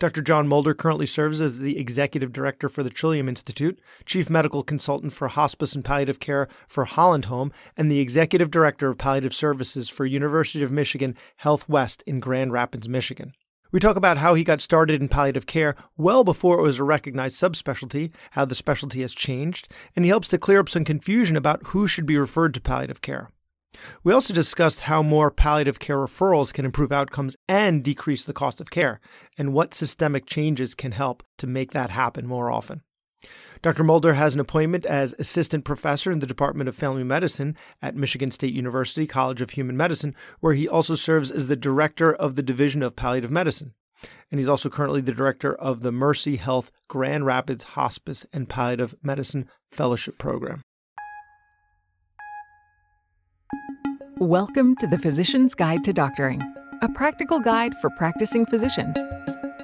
Dr. John Mulder currently serves as the Executive Director for the Trillium Institute, Chief Medical Consultant for Hospice and Palliative Care for Holland Home, and the Executive Director of Palliative Services for University of Michigan Health West in Grand Rapids, Michigan. We talk about how he got started in palliative care well before it was a recognized subspecialty, how the specialty has changed, and he helps to clear up some confusion about who should be referred to palliative care. We also discussed how more palliative care referrals can improve outcomes and decrease the cost of care, and what systemic changes can help to make that happen more often. Dr. Mulder has an appointment as assistant professor in the Department of Family Medicine at Michigan State University College of Human Medicine, where he also serves as the director of the Division of Palliative Medicine. And he's also currently the director of the Mercy Health Grand Rapids Hospice and Palliative Medicine Fellowship Program. Welcome to the Physician's Guide to Doctoring, a practical guide for practicing physicians.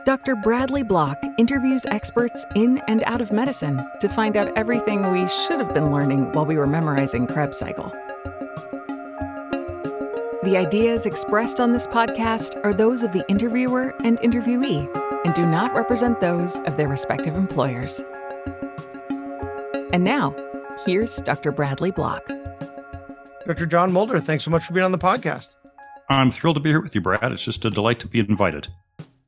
Dr. Bradley Block interviews experts in and out of medicine to find out everything we should have been learning while we were memorizing Krebs cycle. The ideas expressed on this podcast are those of the interviewer and interviewee and do not represent those of their respective employers. And now, here's Dr. Bradley Block. Dr. John Mulder, thanks so much for being on the podcast. I'm thrilled to be here with you, Brad. It's just a delight to be invited.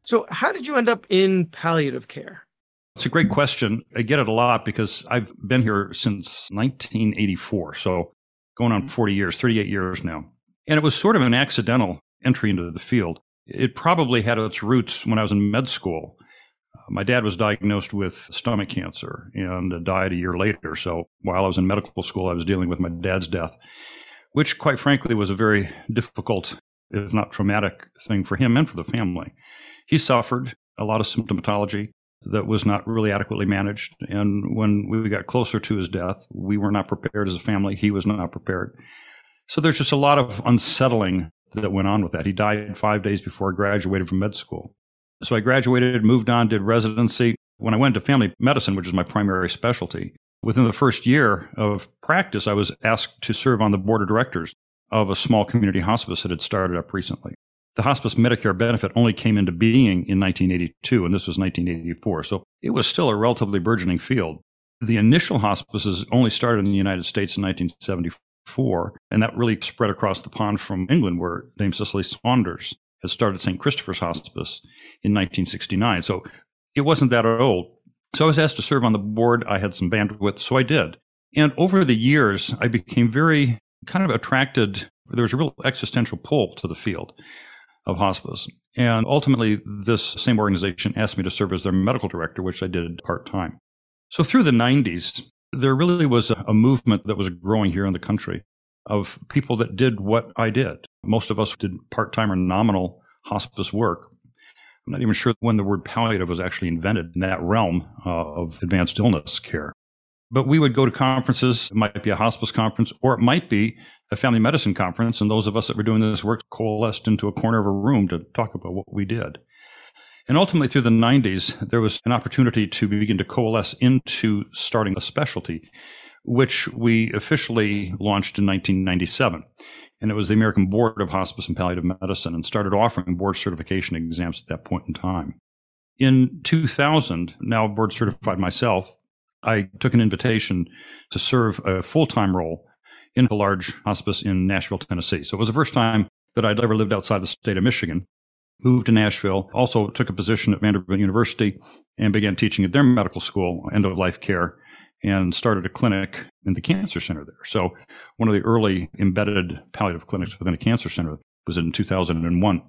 So, how did you end up in palliative care? It's a great question. I get it a lot because I've been here since 1984. So, going on 40 years, 38 years now. And it was sort of an accidental entry into the field. It probably had its roots when I was in med school. Uh, my dad was diagnosed with stomach cancer and died a year later. So, while I was in medical school, I was dealing with my dad's death which, quite frankly, was a very difficult, if not traumatic, thing for him and for the family. He suffered a lot of symptomatology that was not really adequately managed. And when we got closer to his death, we were not prepared as a family. He was not prepared. So there's just a lot of unsettling that went on with that. He died five days before I graduated from med school. So I graduated, moved on, did residency. When I went to family medicine, which is my primary specialty, Within the first year of practice, I was asked to serve on the board of directors of a small community hospice that had started up recently. The hospice Medicare benefit only came into being in 1982, and this was 1984. So it was still a relatively burgeoning field. The initial hospices only started in the United States in 1974, and that really spread across the pond from England, where Dame Cicely Saunders had started St. Christopher's Hospice in 1969. So it wasn't that old. So I was asked to serve on the board. I had some bandwidth, so I did. And over the years, I became very kind of attracted. There was a real existential pull to the field of hospice. And ultimately, this same organization asked me to serve as their medical director, which I did part time. So through the 90s, there really was a, movement that was growing here in the country of people that did what I did. Most of us did part time or nominal hospice work, I'm not even sure when the word palliative was actually invented in that realm uh, of advanced illness care. But we would go to conferences. It might be a hospice conference, or it might be a family medicine conference. And those of us that were doing this work coalesced into a corner of a room to talk about what we did. And ultimately, through the 90s, there was an opportunity to begin to coalesce into starting a specialty, which we officially launched in 1997 and it was the American Board of Hospice and Palliative Medicine and started offering board certification exams at that point in time. In 2000, now board certified myself, I took an invitation to serve a full time role in a large hospice in Nashville, Tennessee. So it was the first time that I'd ever lived outside the state of Michigan. Moved to Nashville, also took a position at Vanderbilt University and began teaching at their medical school, end of life care and started a clinic in the cancer center there. So one of the early embedded palliative clinics within a cancer center was in 2001.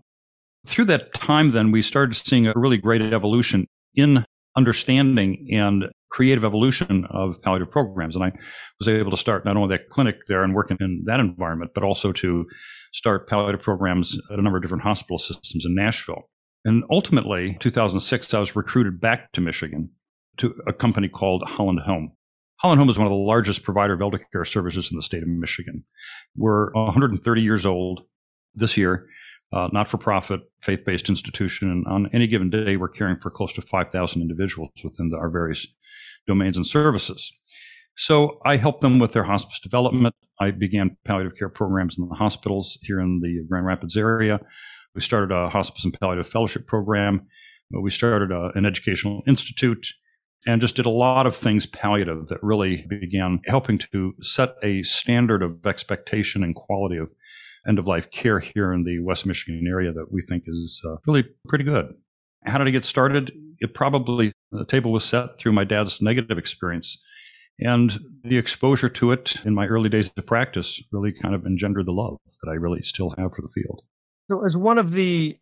Through that time, then we started seeing a really great evolution in understanding and creative evolution of palliative programs. And I was able to start not only that clinic there and working in that environment, but also to start palliative programs at a number of different hospital systems in Nashville. And ultimately, 2006, I was recruited back to Michigan to a company called Holland Home. Holland Home is one of the largest provider of elder care services in the state of Michigan. We're 130 years old this year, uh, not for profit, faith based institution. And on any given day, we're caring for close to 5,000 individuals within the, our various domains and services. So I helped them with their hospice development. I began palliative care programs in the hospitals here in the Grand Rapids area. We started a hospice and palliative fellowship program. We started a, an educational institute and just did a lot of things palliative that really began helping to set a standard of expectation and quality of end of life care here in the West Michigan area that we think is uh, really pretty good. How did I get started? It probably, the table was set through my dad's negative experience. And the exposure to it in my early days of practice really kind of engendered the love that I really still have for the field. So, as one of the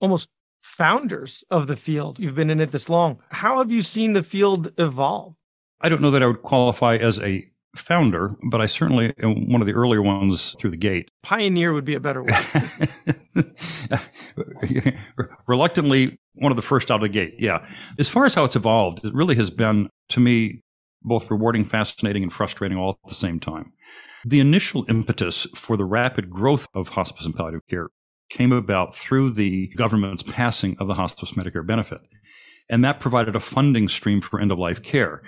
almost founders of the field, you've been in it this long. How have you seen the field evolve? I don't know that I would qualify as a founder, but I certainly am one of the earlier ones through the gate. Pioneer would be a better word. Reluctantly, one of the first out of the gate. Yeah. As far as how it's evolved, it really has been, to me, both rewarding, fascinating, and frustrating all at the same time. The initial impetus for the rapid growth of hospice and palliative care came about through the government's passing of the hospice Medicare benefit. And that provided a funding stream for end of life care.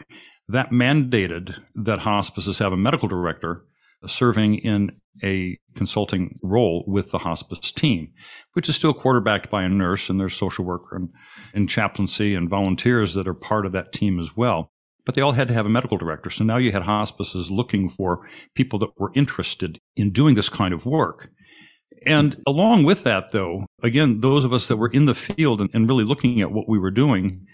That mandated that hospices have a medical director serving in a consulting role with the hospice team, which is still quarterbacked by a nurse, and there's social worker and, and chaplaincy and volunteers that are part of that team as well. But they all had to have a medical director. So now you had hospices looking for people that were interested in doing this kind of work. And along with that, though, again, those of us that were in the field and, and really looking at what we were doing,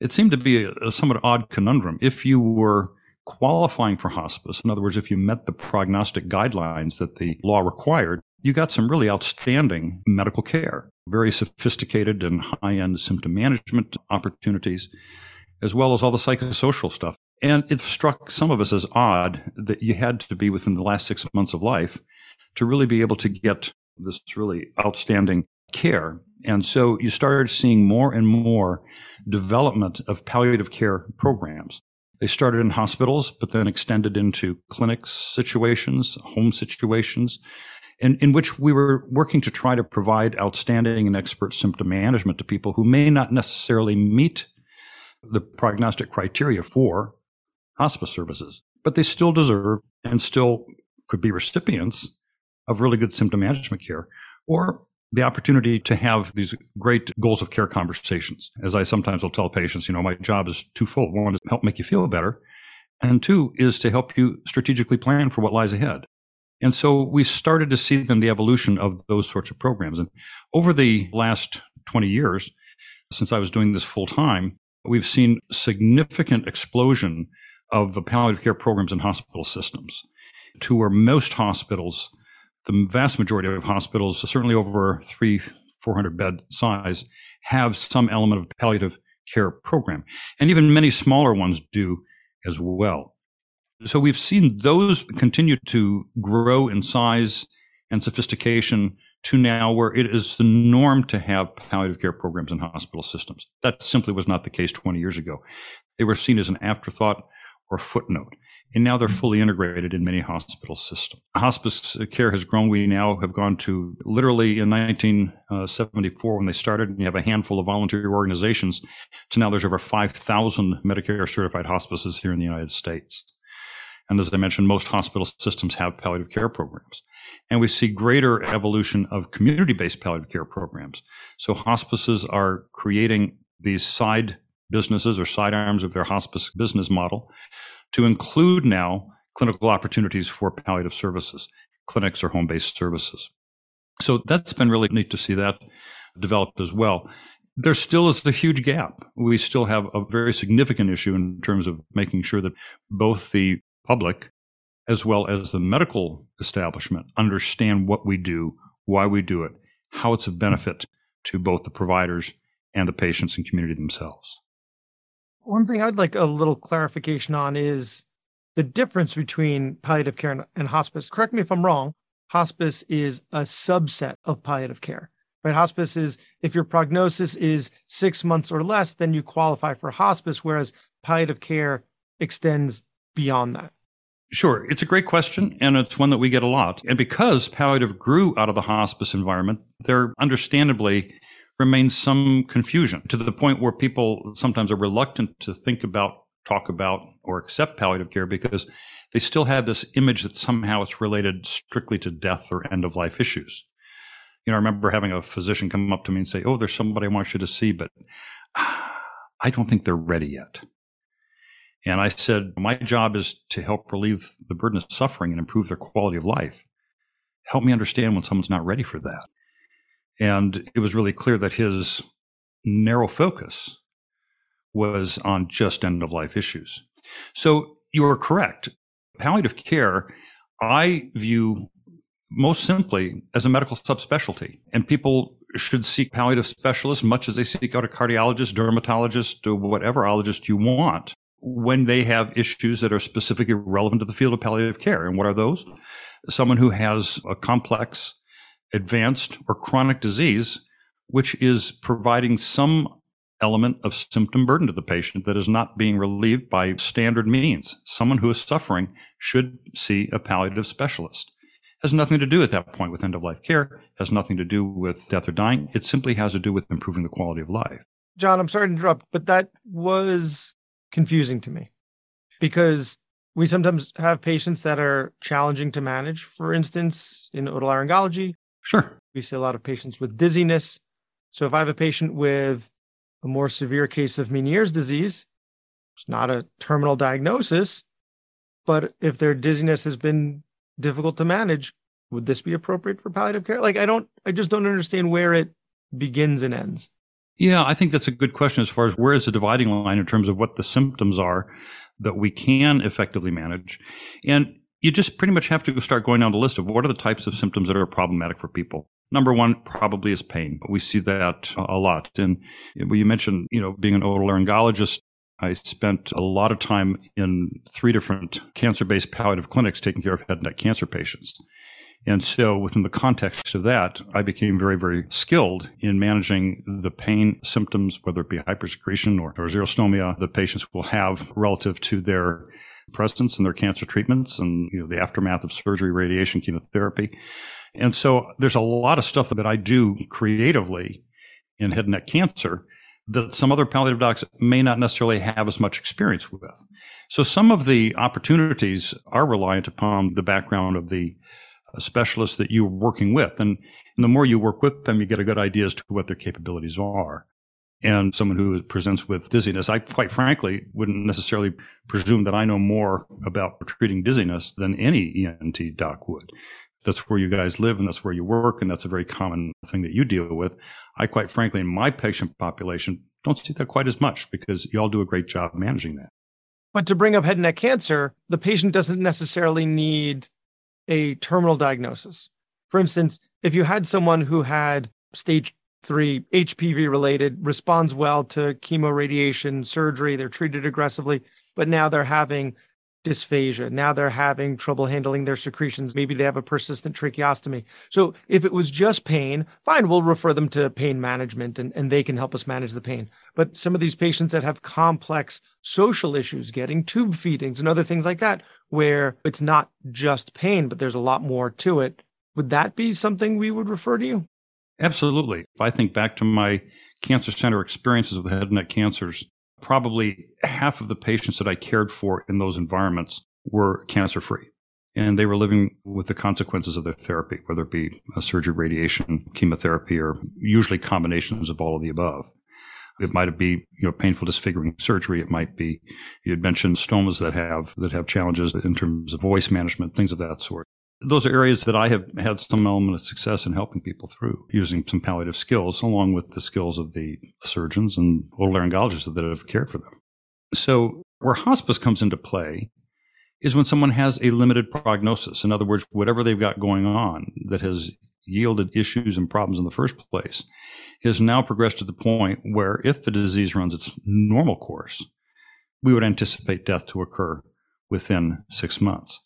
it seemed to be a, a somewhat odd conundrum. If you were qualifying for hospice, in other words, if you met the prognostic guidelines that the law required, you got some really outstanding medical care, very sophisticated and high end symptom management opportunities, as well as all the psychosocial stuff. And it struck some of us as odd that you had to be within the last six months of life to really be able to get this really outstanding care. And so you started seeing more and more development of palliative care programs. They started in hospitals, but then extended into clinics situations, home situations, in, in which we were working to try to provide outstanding and expert symptom management to people who may not necessarily meet the prognostic criteria for hospice services, but they still deserve and still could be recipients of really good symptom management care, or the opportunity to have these great goals of care conversations. As I sometimes will tell patients, you know, my job is twofold. One is to help make you feel better. And two is to help you strategically plan for what lies ahead. And so we started to see then the evolution of those sorts of programs. And over the last 20 years, since I was doing this full time, we've seen significant explosion of the palliative care programs in hospital systems to where most hospitals the vast majority of hospitals, certainly over three, 400 bed size, have some element of palliative care program. And even many smaller ones do as well. So we've seen those continue to grow in size and sophistication to now where it is the norm to have palliative care programs in hospital systems. That simply was not the case 20 years ago. They were seen as an afterthought or footnote and now they're fully integrated in many hospital systems. Hospice care has grown. We now have gone to literally in 1974 when they started, and you have a handful of volunteer organizations, to now there's over 5,000 Medicare certified hospices here in the United States. And as I mentioned, most hospital systems have palliative care programs. And we see greater evolution of community based palliative care programs. So hospices are creating these side businesses or side arms of their hospice business model to include now clinical opportunities for palliative services, clinics or home based services. So that's been really neat to see that developed as well. There still is a huge gap. We still have a very significant issue in terms of making sure that both the public as well as the medical establishment understand what we do, why we do it, how it's a benefit to both the providers and the patients and community themselves. One thing I'd like a little clarification on is the difference between palliative care and, hospice. Correct me if I'm wrong. Hospice is a subset of palliative care, right? Hospice is if your prognosis is six months or less, then you qualify for hospice, whereas palliative care extends beyond that. Sure. It's a great question, and it's one that we get a lot. And because palliative grew out of the hospice environment, there understandably remains some confusion to the point where people sometimes are reluctant to think about, talk about, or accept palliative care because they still have this image that somehow it's related strictly to death or end of life issues. You know, I remember having a physician come up to me and say, Oh, there's somebody I want you to see, but ah, I don't think they're ready yet. And I said, my job is to help relieve the burden of suffering and improve their quality of life. Help me understand when someone's not ready for that. And it was really clear that his narrow focus was on just end of life issues. So you are correct. Palliative care, I view most simply as a medical subspecialty. And people should seek palliative specialists much as they seek out a cardiologist, dermatologist, or whatever ologist you want when they have issues that are specifically relevant to the field of palliative care. And what are those? Someone who has a complex, advanced, or chronic disease, which is providing some element of symptom burden to the patient that is not being relieved by standard means. Someone who is suffering should see a palliative specialist. Has nothing to do at that point with end of life care, has nothing to do with death or dying. It simply has to do with improving the quality of life. John, I'm sorry to interrupt, but that was confusing to me because we sometimes have patients that are challenging to manage. For instance, in otolaryngology, sure, we see a lot of patients with dizziness. So if I have a patient with a more severe case of Meniere's disease, it's not a terminal diagnosis, but if their dizziness has been difficult to manage, would this be appropriate for palliative care? Like I don't I just don't understand where it begins and ends. Yeah, I think that's a good question as far as where is the dividing line in terms of what the symptoms are that we can effectively manage. And you just pretty much have to start going down the list of what are the types of symptoms that are problematic for people. Number one probably is pain. We see that a lot. And you mentioned, you know, being an otolaryngologist, I spent a lot of time in three different cancer-based palliative clinics taking care of head and neck cancer patients. And so, within the context of that, I became very, very skilled in managing the pain symptoms, whether it be hypersecretion or, or xerostomia, the patients will have relative to their presence and their cancer treatments and you know, the aftermath of surgery, radiation, chemotherapy. And so, there's a lot of stuff that I do creatively in head and neck cancer that some other palliative docs may not necessarily have as much experience with. So, some of the opportunities are reliant upon the background of the uh, specialists that you're working with. And, and the more you work with them, you get a good idea as to what their capabilities are. And someone who presents with dizziness, I quite frankly wouldn't necessarily presume that I know more about treating dizziness than any ENT doc would. That's where you guys live and that's where you work. And that's a very common thing that you deal with. I quite frankly, in my patient population, don't see that quite as much because you all do a great job managing that. But to bring up head and neck cancer, the patient doesn't necessarily need a terminal diagnosis. For instance, if you had someone who had stage three HPV related, responds well to chemoradiation surgery, they're treated aggressively, but now they're having dysphagia. Now they're having trouble handling their secretions. Maybe they have a persistent tracheostomy. So if it was just pain, fine, we'll refer them to pain management and, and they can help us manage the pain. But some of these patients that have complex social issues, getting tube feedings and other things like that, where it's not just pain, but there's a lot more to it. Would that be something we would refer to you? Absolutely. If I think back to my cancer center experiences with head and neck cancers, probably half of the patients that I cared for in those environments were cancer free. And they were living with the consequences of their therapy, whether it be surgery, radiation, chemotherapy, or usually combinations of all of the above. It might be, you know, painful disfiguring surgery. It might be, you had mentioned stomas that have, that have challenges in terms of voice management, things of that sort. Those are areas that I have had some element of success in helping people through using some palliative skills, along with the skills of the surgeons and otolaryngologists that have cared for them. So, where hospice comes into play is when someone has a limited prognosis. In other words, whatever they've got going on that has yielded issues and problems in the first place has now progressed to the point where if the disease runs its normal course, we would anticipate death to occur within six months.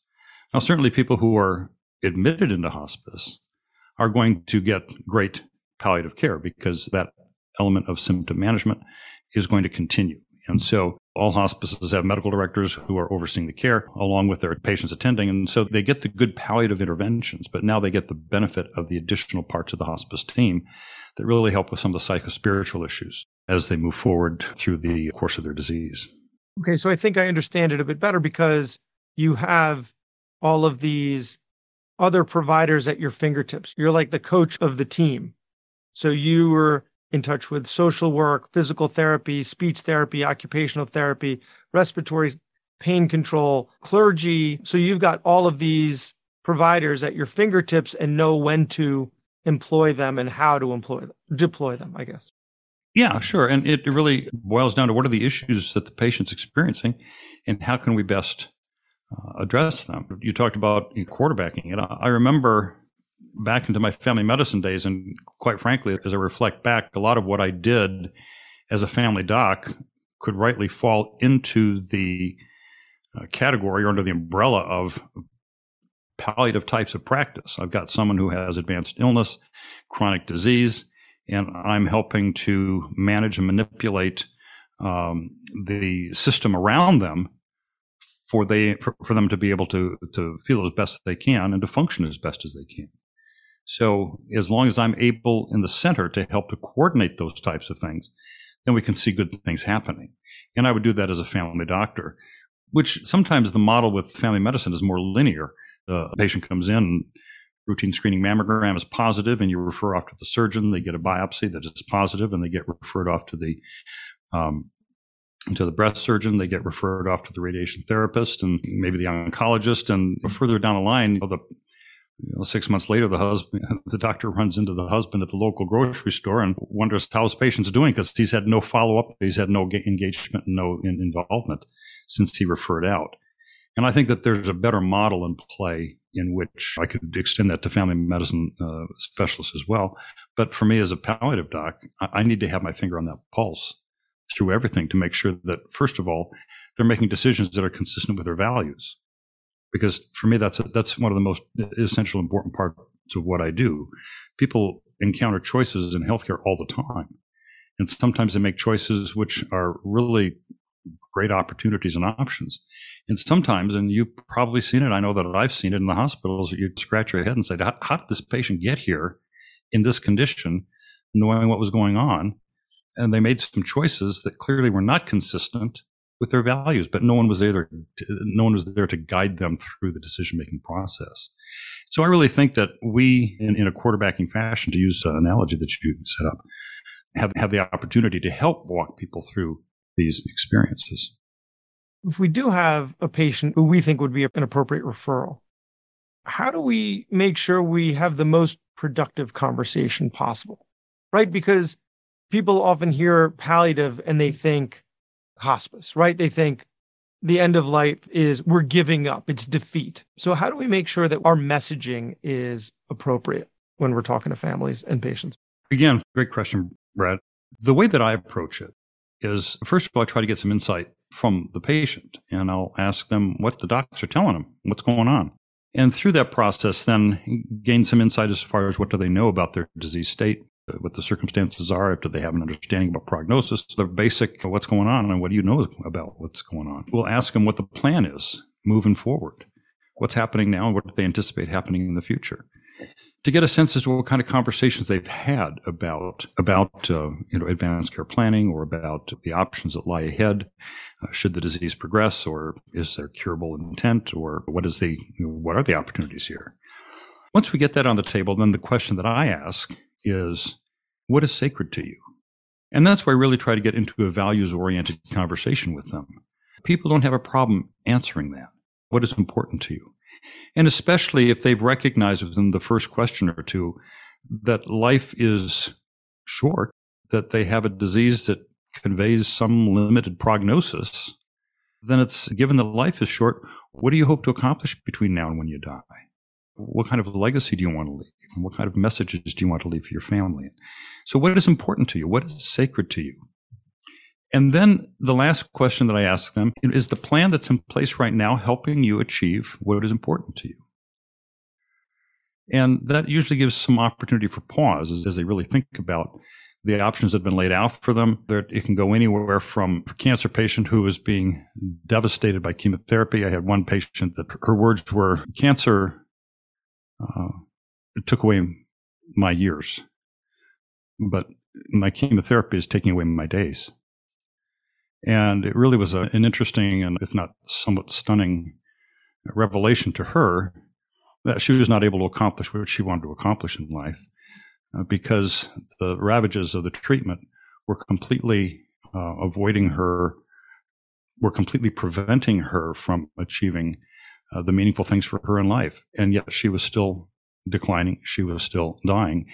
Now, certainly people who are admitted into hospice are going to get great palliative care because that element of symptom management is going to continue. And so all hospices have medical directors who are overseeing the care along with their patients attending. And so they get the good palliative interventions, but now they get the benefit of the additional parts of the hospice team that really help with some of the psychospiritual issues as they move forward through the course of their disease. Okay, so I think I understand it a bit better because you have all of these other providers at your fingertips. You're like the coach of the team. So you were in touch with social work, physical therapy, speech therapy, occupational therapy, respiratory pain control, clergy. So you've got all of these providers at your fingertips and know when to employ them and how to employ them, deploy them, I guess. Yeah, sure. And it really boils down to what are the issues that the patient's experiencing and how can we best uh, address them. You talked about quarterbacking. And I remember back into my family medicine days, and quite frankly, as I reflect back, a lot of what I did as a family doc could rightly fall into the uh, category or under the umbrella of palliative types of practice. I've got someone who has advanced illness, chronic disease, and I'm helping to manage and manipulate um, the system around them for they for, for them to be able to to feel as best they can and to function as best as they can. So as long as I'm able in the center to help to coordinate those types of things, then we can see good things happening. And I would do that as a family doctor, which sometimes the model with family medicine is more linear. Uh, a patient comes in, routine screening mammogram is positive, and you refer off to the surgeon. They get a biopsy that is positive, and they get referred off to the um, to the breast surgeon. They get referred off to the radiation therapist and maybe the oncologist. And further down the line, you know, the you know, six months later, the husband, the doctor runs into the husband at the local grocery store and wonders how his patient's doing because he's had no follow up, he's had no engagement, no involvement since he referred out. And I think that there's a better model in play in which I could extend that to family medicine uh, specialists as well. But for me as a palliative doc, I need to have my finger on that pulse through everything to make sure that, first of all, they're making decisions that are consistent with their values. Because for me, that's a, that's one of the most essential, important parts of what I do. People encounter choices in healthcare all the time, and sometimes they make choices which are really great opportunities and options. And sometimes, and you've probably seen it, I know that I've seen it in the hospitals, you scratch your head and say, how did this patient get here in this condition, knowing what was going on? And they made some choices that clearly were not consistent with their values, but no one was there. To, no one was there to guide them through the decision making process. So I really think that we, in, in a quarterbacking fashion, to use an analogy that you set up, have have the opportunity to help walk people through these experiences. If we do have a patient who we think would be an appropriate referral, how do we make sure we have the most productive conversation possible? Right? Because people often hear palliative and they think hospice, right? They think the end of life is we're giving up, it's defeat. So, how do we make sure that our messaging is appropriate when we're talking to families and patients? Again, great question, Brad. The way that I approach it is first of all, I try to get some insight from the patient and I'll ask them what the docs are telling them, what's going on. And through that process, then gain some insight as far as what do they know about their disease state, what the circumstances are, do they have an understanding about prognosis, the basic what's going on and what do you know about what's going on. We'll ask them what the plan is moving forward, what's happening now and what do they anticipate happening in the future. To get a sense as to what kind of conversations they've had about about uh, you know advanced care planning or about the options that lie ahead, uh, should the disease progress, or is there curable intent, or what is the what are the opportunities here? Once we get that on the table, then the question that I ask is what is sacred to you? And that's why I really try to get into a values oriented conversation with them. People don't have a problem answering that. What is important to you? And especially if they've recognized within the first question or two that life is short, that they have a disease that conveys some limited prognosis, then it's given that life is short, what do you hope to accomplish between now and when you die? What kind of legacy do you want to leave? What kind of messages do you want to leave for your family? So, what is important to you? What is sacred to you? And then the last question that I ask them is the plan that's in place right now helping you achieve what is important to you? And that usually gives some opportunity for pause as, as they really think about the options that have been laid out for them. That it can go anywhere from a cancer patient who is being devastated by chemotherapy. I had one patient that her words were cancer uh, it took away my years, but my chemotherapy is taking away my days. And it really was a, an interesting and, if not somewhat stunning, revelation to her that she was not able to accomplish what she wanted to accomplish in life uh, because the ravages of the treatment were completely uh, avoiding her, were completely preventing her from achieving uh, the meaningful things for her in life. And yet she was still declining. She was still dying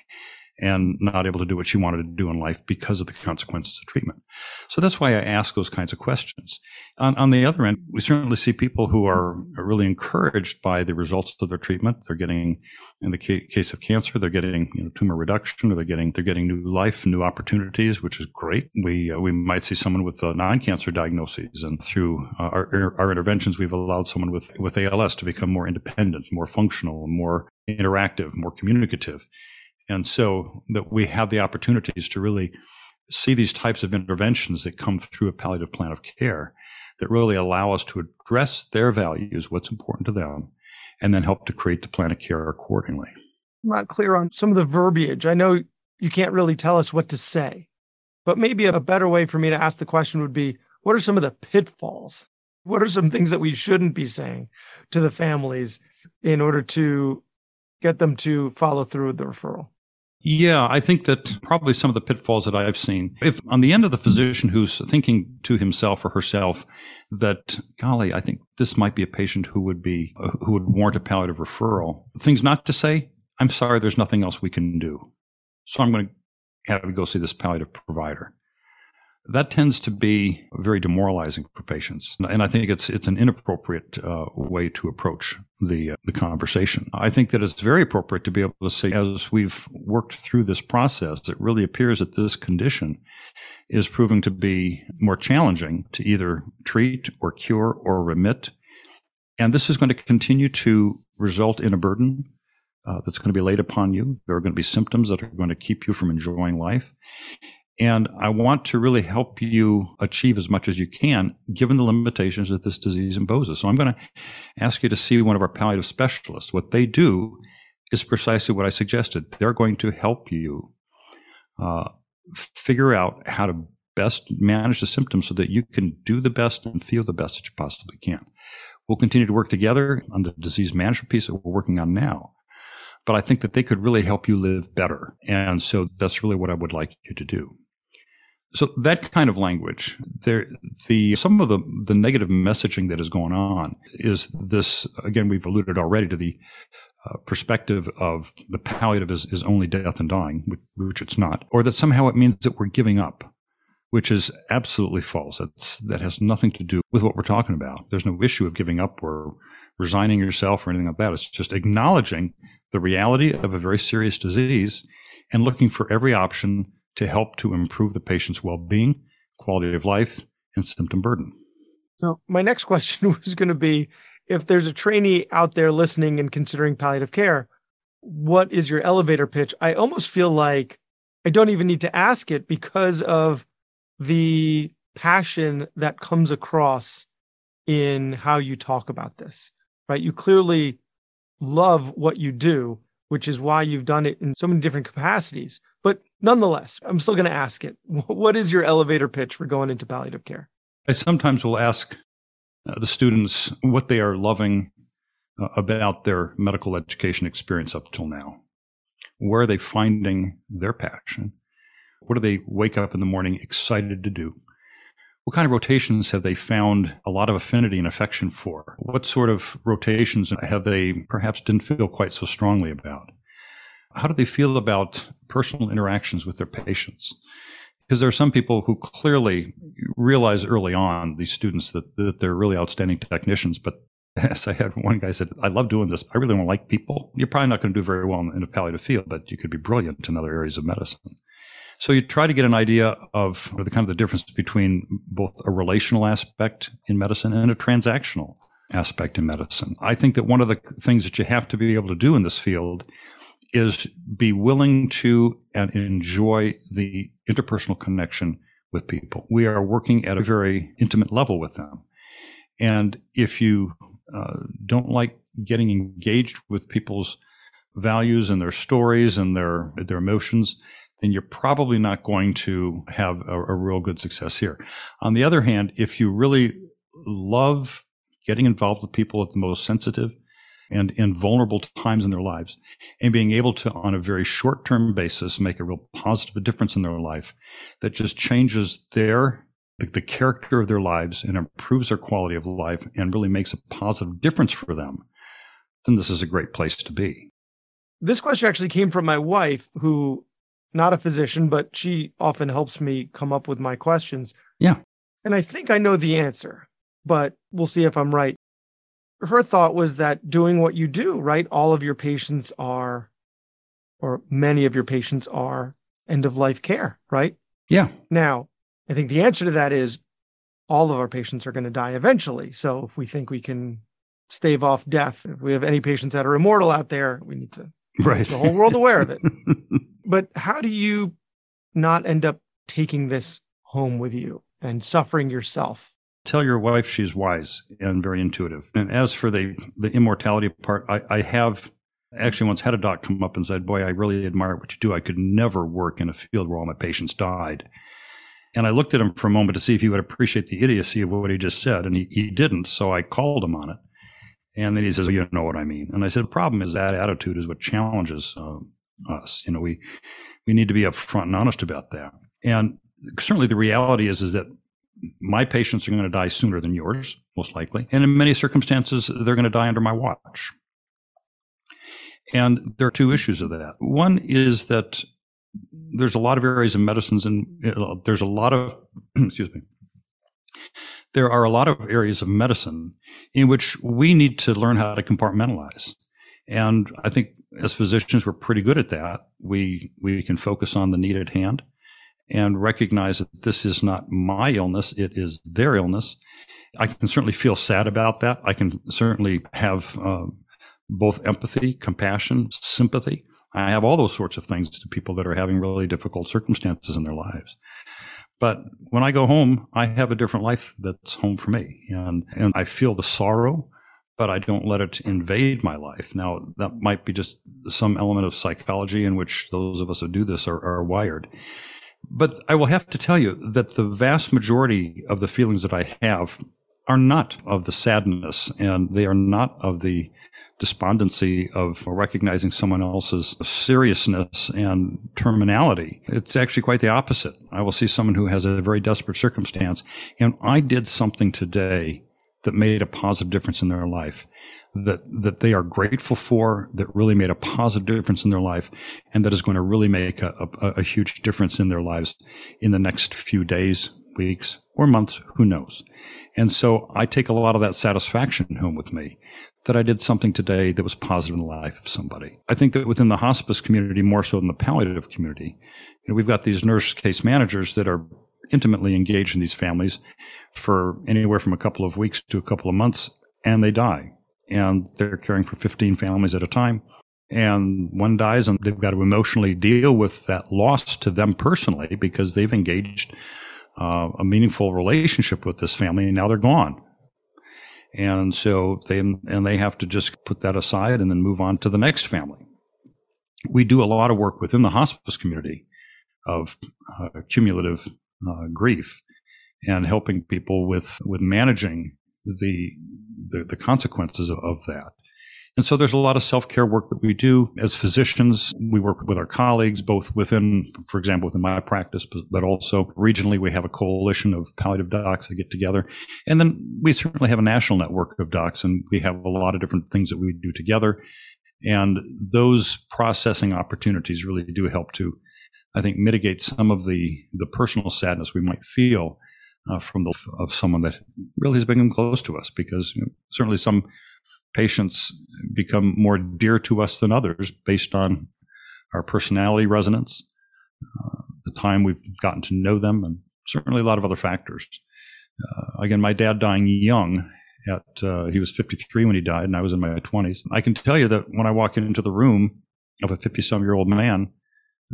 and not able to do what she wanted to do in life because of the consequences of treatment. So that's why I ask those kinds of questions. On, on the other end, we certainly see people who are, really encouraged by the results of their treatment. They're getting, in the ca- case of cancer, they're getting you know, tumor reduction, or they're getting they're getting new life, new opportunities, which is great. We uh, we might see someone with uh, non-cancer diagnoses, and through uh, our our interventions, we've allowed someone with with ALS to become more independent, more functional, more interactive, more communicative. And so that we have the opportunities to really see these types of interventions that come through a palliative plan of care that really allow us to address their values, what's important to them, and then help to create the plan of care accordingly. I'm not clear on some of the verbiage. I know you can't really tell us what to say, but maybe a better way for me to ask the question would be what are some of the pitfalls? What are some things that we shouldn't be saying to the families in order to get them to follow through with the referral? Yeah, I think that probably some of the pitfalls that I've seen. If on the end of the physician who's thinking to himself or herself that, golly, I think this might be a patient who would be, uh, who would warrant a palliative referral, things not to say, I'm sorry, there's nothing else we can do. So I'm going to have to go see this palliative provider that tends to be very demoralizing for patients. And I think it's it's an inappropriate uh, way to approach the uh, the conversation. I think that it's very appropriate to be able to say, as we've worked through this process, it really appears that this condition is proving to be more challenging to either treat or cure or remit, and this is going to continue to result in a burden uh, that's going to be laid upon you. There are going to be symptoms that are going to keep you from enjoying life. And I want to really help you achieve as much as you can, given the limitations that this disease imposes. So I'm going to ask you to see one of our palliative specialists. What they do is precisely what I suggested. They're going to help you uh, figure out how to best manage the symptoms so that you can do the best and feel the best that you possibly can. We'll continue to work together on the disease management piece that we're working on now. But I think that they could really help you live better. And so that's really what I would like you to do. So that kind of language, there, the some of the the negative messaging that is going on is this. Again, we've alluded already to the uh, perspective of the palliative is, is only death and dying, which, which, it's not, or that somehow it means that we're giving up, which is absolutely false. That's that has nothing to do with what we're talking about. There's no issue of giving up or resigning yourself or anything like that. It's just acknowledging the reality of a very serious disease and looking for every option to help to improve the patient's well being, quality of life, and symptom burden. So, my next question was going to be if there's a trainee out there listening and considering palliative care, what is your elevator pitch? I almost feel like I don't even need to ask it because of the passion that comes across in how you talk about this, right? You clearly love what you do, which is why you've done it in so many different capacities. Nonetheless, I'm still going to ask it. What is your elevator pitch for going into palliative care? I sometimes will ask uh, the students what they are loving uh, about their medical education experience up till now. Where are they finding their passion? What do they wake up in the morning excited to do? What kind of rotations have they found a lot of affinity and affection for? What sort of rotations have they perhaps didn't feel quite so strongly about? How do they feel about personal interactions with their patients? Because there are some people who clearly realize early on, these students, that, that they're really outstanding technicians, but as I had one guy said, I love doing this. I really don't like people. You're probably not going to do very well in a palliative field, but you could be brilliant in other areas of medicine. So you try to get an idea of the kind of the difference between both a relational aspect in medicine and a transactional aspect in medicine. I think that one of the things that you have to be able to do in this field is be willing to and enjoy the interpersonal connection with people. We are working at a very intimate level with them. And if you uh, don't like getting engaged with people's values and their stories and their their emotions, then you're probably not going to have a, a real good success here. On the other hand, if you really love getting involved with people at the most sensitive and in vulnerable times in their lives and being able to, on a very short term basis, make a real positive difference in their life that just changes their the, the character of their lives and improves their quality of life and really makes a positive difference for them, then this is a great place to be. This question actually came from my wife, who not a physician, but she often helps me come up with my questions. Yeah. And I think I know the answer, but we'll see if I'm right. Her thought was that doing what you do, right? All of your patients are, or many of your patients are end of life care, right? Yeah. Now, I think the answer to that is all of our patients are going to die eventually. So if we think we can stave off death, if we have any patients that are immortal out there, we need to right. make the whole world aware of it. but how do you not end up taking this home with you and suffering yourself? Tell your wife she's wise and very intuitive. And as for the, the immortality part, I, I have actually once had a doc come up and said, Boy, I really admire what you do. I could never work in a field where all my patients died. And I looked at him for a moment to see if he would appreciate the idiocy of what he just said. And he, he didn't. So I called him on it. And then he says, well, You know what I mean. And I said, The problem is that attitude is what challenges uh, us. You know, we, we need to be upfront and honest about that. And certainly the reality is, is that my patients are going to die sooner than yours, most likely. And in many circumstances, they're going to die under my watch. And there are two issues of that. One is that there's a lot of areas of medicines and uh, there's a lot of, excuse me, there are a lot of areas of medicine in which we need to learn how to compartmentalize. And I think as physicians, we're pretty good at that. We, we can focus on the need at hand and recognize that this is not my illness. It is their illness. I can certainly feel sad about that. I can certainly have uh, both empathy, compassion, sympathy. I have all those sorts of things to people that are having really difficult circumstances in their lives. But when I go home, I have a different life that's home for me. And, and I feel the sorrow, but I don't let it invade my life. Now, that might be just some element of psychology in which those of us who do this are, are wired. But I will have to tell you that the vast majority of the feelings that I have are not of the sadness and they are not of the despondency of recognizing someone else's seriousness and terminality. It's actually quite the opposite. I will see someone who has a very desperate circumstance, and I did something today that made a positive difference in their life. That, that they are grateful for, that really made a positive difference in their life, and that is going to really make a, a, a huge difference in their lives in the next few days, weeks, or months, who knows. And so I take a lot of that satisfaction home with me that I did something today that was positive in the life of somebody. I think that within the hospice community, more so than the palliative community, you know, we've got these nurse case managers that are intimately engaged in these families for anywhere from a couple of weeks to a couple of months, and they die. And they're caring for 15 families at a time. And one dies, and they've got to emotionally deal with that loss to them personally because they've engaged uh, a meaningful relationship with this family, and now they're gone. And so they, and they have to just put that aside and then move on to the next family. We do a lot of work within the hospice community of uh, cumulative uh, grief and helping people with, with managing the, the, the consequences of, of that. And so there's a lot of self care work that we do as physicians. We work with our colleagues, both within, for example, within my practice, but also regionally. We have a coalition of palliative docs that get together. And then we certainly have a national network of docs, and we have a lot of different things that we do together. And those processing opportunities really do help to, I think, mitigate some of the, the personal sadness we might feel uh, from the of someone that really has become close to us because you know, certainly some patients become more dear to us than others based on our personality resonance, uh, the time we've gotten to know them, and certainly a lot of other factors. Uh, again, my dad dying young at uh, he was 53 when he died, and I was in my 20s. I can tell you that when I walk into the room of a 50 some year old man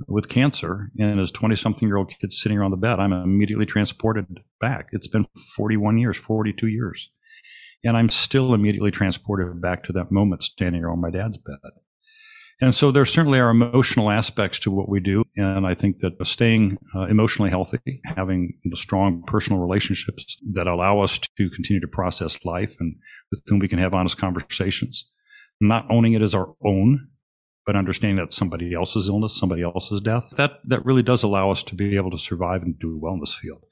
with cancer and his 20 something year old kid sitting around the bed, I'm immediately transported back. It's been 41 years, 42 years. And I'm still immediately transported back to that moment standing on my dad's bed. And so there certainly are emotional aspects to what we do. And I think that staying uh, emotionally healthy, having you know, strong personal relationships that allow us to continue to process life and with whom we can have honest conversations, not owning it as our own, but understanding that somebody else's illness, somebody else's death, that, that really does allow us to be able to survive and do well in this field.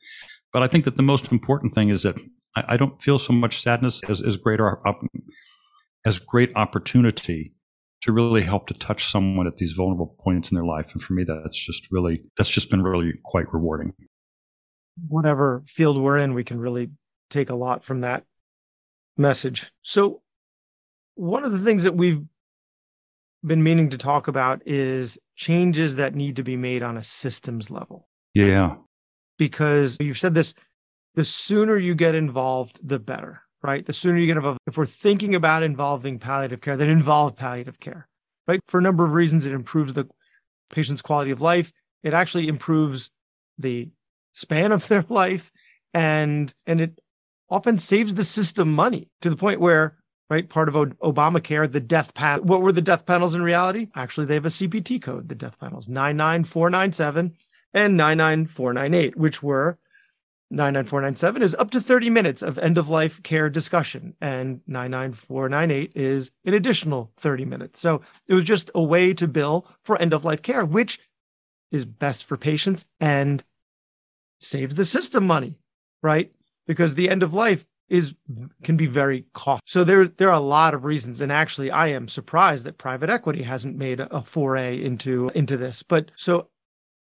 But I think that the most important thing is that I, I don't feel so much sadness as, as greater as great opportunity to really help to touch someone at these vulnerable points in their life. And for me, that's just really, that's just been really quite rewarding. Whatever field we're in, we can really take a lot from that message. So, one of the things that we've been meaning to talk about is changes that need to be made on a systems level. Yeah. Because you've said this the sooner you get involved, the better right? The sooner you get involved, if we're thinking about involving palliative care, then involve palliative care, right? For a number of reasons, it improves the patient's quality of life. It actually improves the span of their life, and and it often saves the system money to the point where right part of obamacare the death panel what were the death panels in reality actually they have a cpt code the death panels 99497 and 99498 which were 99497 is up to 30 minutes of end of life care discussion, and 99498 is an additional 30 minutes. So it was just a way to bill for end of life care, which is best for patients and saves the system money, right? Because the end of life is can be very costly. So there there are a lot of reasons and actually I am surprised that private equity hasn't made a foray into into this. But so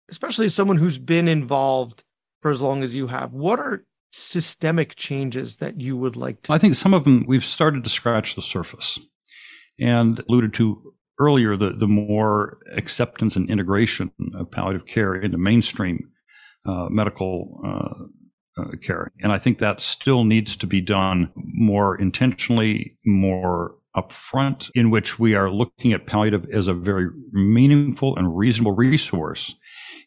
especially someone who's been involved for as long as you have. What are systemic changes that you would like to? I think some of them we've started to scratch the surface and alluded to earlier the, the more acceptance and integration of palliative care into mainstream uh, medical uh, uh, care. And I think that still needs to be done more intentionally, more upfront, in which we are looking at palliative as a very meaningful and reasonable resource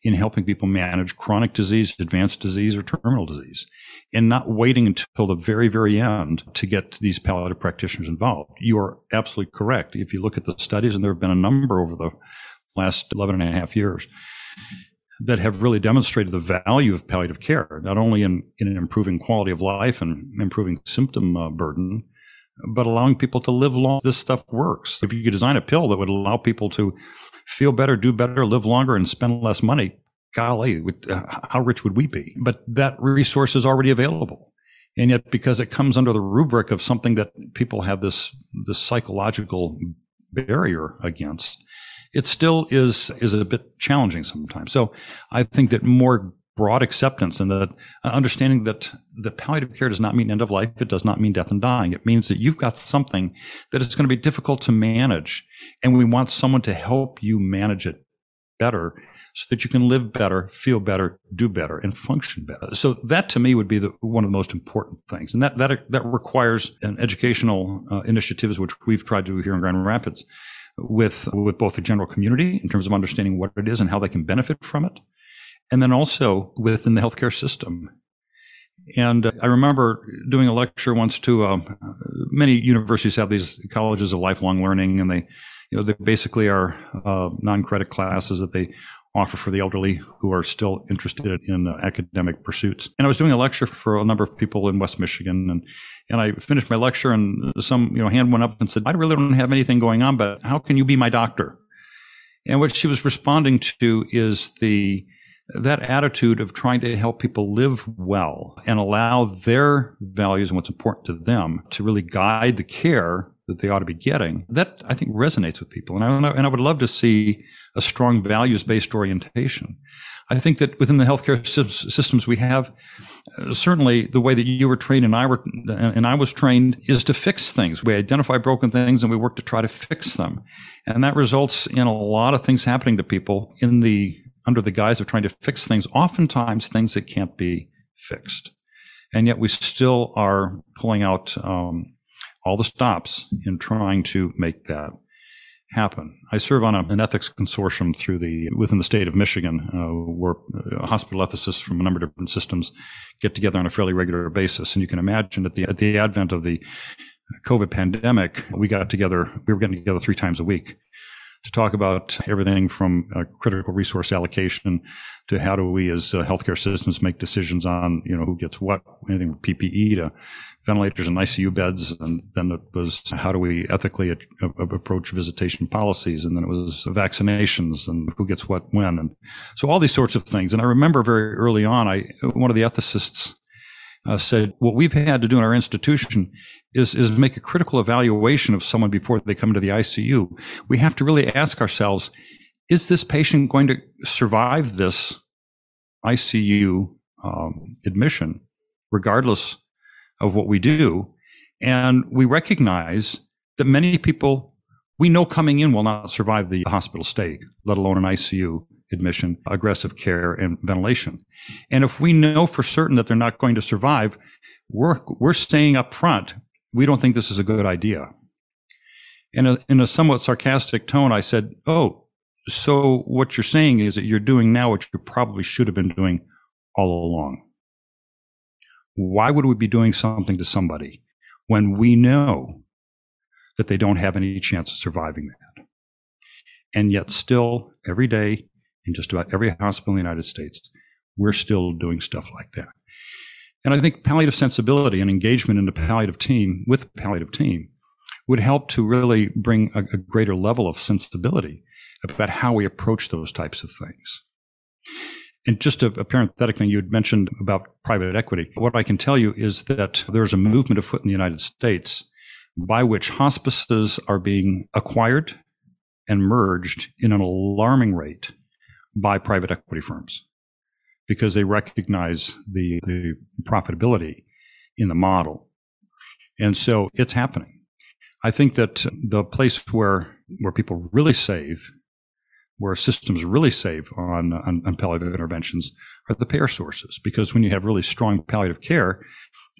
in helping people manage chronic disease, advanced disease, or terminal disease, and not waiting until the very, very end to get these palliative practitioners involved. You are absolutely correct. If you look at the studies, and there have been a number over the last 11 and a half years, that have really demonstrated the value of palliative care, not only in, in improving quality of life and improving symptom uh, burden, but allowing people to live long. This stuff works. If you could design a pill that would allow people to feel better, do better, live longer, and spend less money, golly, uh, how rich would we be? But that resource is already available. And yet, because it comes under the rubric of something that people have this, this psychological barrier against, it still is, is a bit challenging sometimes. So I think that more broad acceptance and that uh, understanding that the palliative care does not mean end of life. It does not mean death and dying. It means that you've got something that is going to be difficult to manage. And we want someone to help you manage it better so that you can live better, feel better, do better, and function better. So that to me would be the, one of the most important things. And that, that, that requires an educational uh, initiatives, which we've tried to do here in Grand Rapids with, with both the general community in terms of understanding what it is and how they can benefit from it and then also within the healthcare system. And uh, I remember doing a lecture once to um, many universities have these colleges of lifelong learning, and they, you know, they basically are uh, non-credit classes that they offer for the elderly who are still interested in uh, academic pursuits. And I was doing a lecture for a number of people in West Michigan, and and I finished my lecture, and some you know hand went up and said, "I really don't have anything going on, but how can you be my doctor?" And what she was responding to is the that attitude of trying to help people live well and allow their values and what's important to them to really guide the care that they ought to be getting, that I think resonates with people. And I, and I would love to see a strong values based orientation. I think that within the healthcare systems we have, uh, certainly the way that you were trained and I were and I was trained is to fix things. We identify broken things and we work to try to fix them, and that results in a lot of things happening to people in the under the guise of trying to fix things, oftentimes things that can't be fixed. And yet we still are pulling out um, all the stops in trying to make that happen. I serve on a, an ethics consortium through the within the state of Michigan, uh, where uh, hospital ethicists from a number of different systems get together on a fairly regular basis. And you can imagine at the at the advent of the COVID pandemic, we got together. We were getting together three times a week to talk about everything from uh, critical resource allocation to how do we as uh, healthcare systems make decisions on, you know, who gets what, anything from PPE to ventilators and ICU beds. And then it was how do we ethically a- approach visitation policies? And then it was vaccinations and who gets what when. And so all these sorts of things. And I remember very early on, I, one of the ethicists uh, said, what we've had to do in our institution is, is make a critical evaluation of someone before they come to the ICU. We have to really ask ourselves, is this patient going to survive this ICU um, admission, regardless of what we do? And we recognize that many people we know coming in will not survive the hospital stay, let alone an ICU admission, aggressive care, and ventilation. And if we know for certain that they're not going to survive, we're, we're staying up front. We don't think this is a good idea. In a, in a somewhat sarcastic tone, I said, Oh, so what you're saying is that you're doing now what you probably should have been doing all along. Why would we be doing something to somebody when we know that they don't have any chance of surviving that? And yet, still, every day, in just about every hospital in the United States, we're still doing stuff like that. And I think palliative sensibility and engagement in the palliative team with palliative team would help to really bring a, a greater level of sensibility about how we approach those types of things. And just a, a parenthetic thing you had mentioned about private equity. What I can tell you is that there's a movement afoot in the United States by which hospices are being acquired and merged in an alarming rate by private equity firms because they recognize the, the profitability in the model. And so it's happening. I think that the place where, where people really save, where systems really save on, on, on palliative interventions are the payer sources. Because when you have really strong palliative care,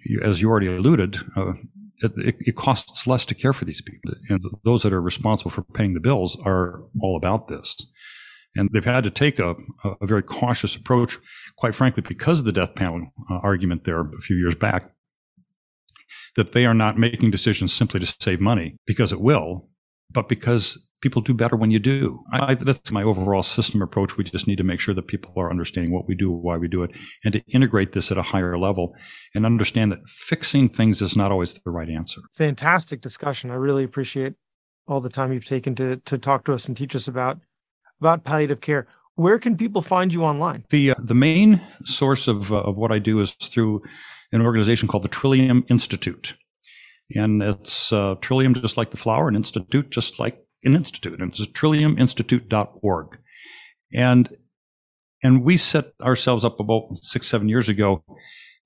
you, as you already alluded, uh, it, it, costs less to care for these people. And those that are responsible for paying the bills are all about this. And they've had to take a, a very cautious approach, quite frankly, because of the death panel uh, argument there a few years back, that they are not making decisions simply to save money because it will, but because people do better when you do. I, that's my overall system approach. We just need to make sure that people are understanding what we do, why we do it, and to integrate this at a higher level and understand that fixing things is not always the right answer. Fantastic discussion. I really appreciate all the time you've taken to to talk to us and teach us about about palliative care. Where can people find you online? The uh, the main source of uh, of what I do is through an organization called the Trillium Institute, and it's uh, Trillium just like the flower, an institute just like an institute, and it's trilliuminstitute.org, and and we set ourselves up about six seven years ago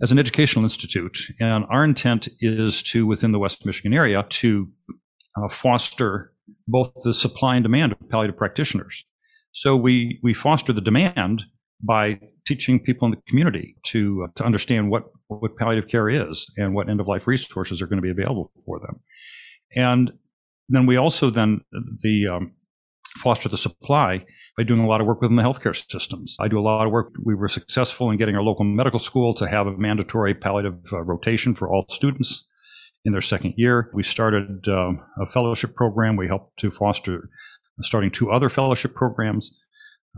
as an educational institute, and our intent is to within the West Michigan area to uh, foster both the supply and demand of palliative practitioners so we we foster the demand by teaching people in the community to uh, to understand what what palliative care is and what end of life resources are going to be available for them, and then we also then the um, foster the supply by doing a lot of work within the healthcare systems. I do a lot of work. We were successful in getting our local medical school to have a mandatory palliative uh, rotation for all students in their second year. We started um, a fellowship program. We helped to foster starting two other fellowship programs.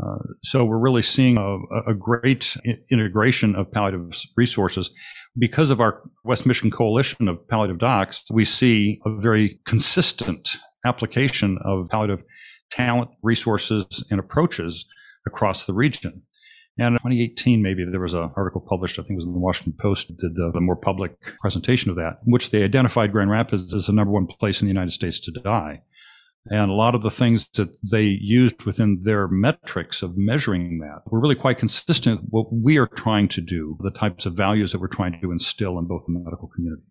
Uh, so we're really seeing a, a, great integration of palliative resources. Because of our West Michigan Coalition of Palliative Docs, we see a very consistent application of palliative talent, resources, and approaches across the region. And in 2018, maybe there was an article published, I think it was in the Washington Post, did the, the more public presentation of that, in which they identified Grand Rapids as the number one place in the United States to die. And a lot of the things that they used within their metrics of measuring that were really quite consistent with what we are trying to do, the types of values that we're trying to instill in both the medical community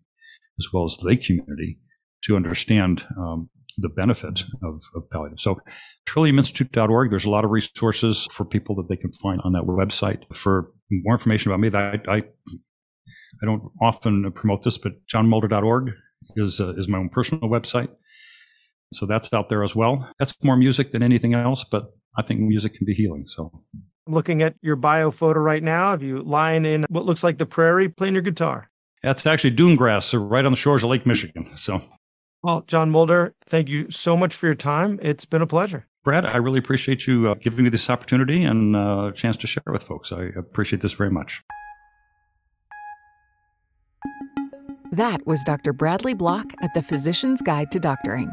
as well as the community to understand um, the benefit of, of, palliative. So trilliuminstitute.org, there's a lot of resources for people that they can find on that website. For more information about me, that I, I, I don't often promote this, but johnmulder.org is, uh, is my own personal website. So that's out there as well. That's more music than anything else, but I think music can be healing. So I'm looking at your bio photo right now of you lying in what looks like the prairie playing your guitar. That's actually dune grass, so right on the shores of Lake Michigan. So well, John Mulder, thank you so much for your time. It's been a pleasure. Brad, I really appreciate you uh, giving me this opportunity and uh, a chance to share with folks. I appreciate this very much. That was Dr. Bradley Block at the Physician's Guide to Doctoring.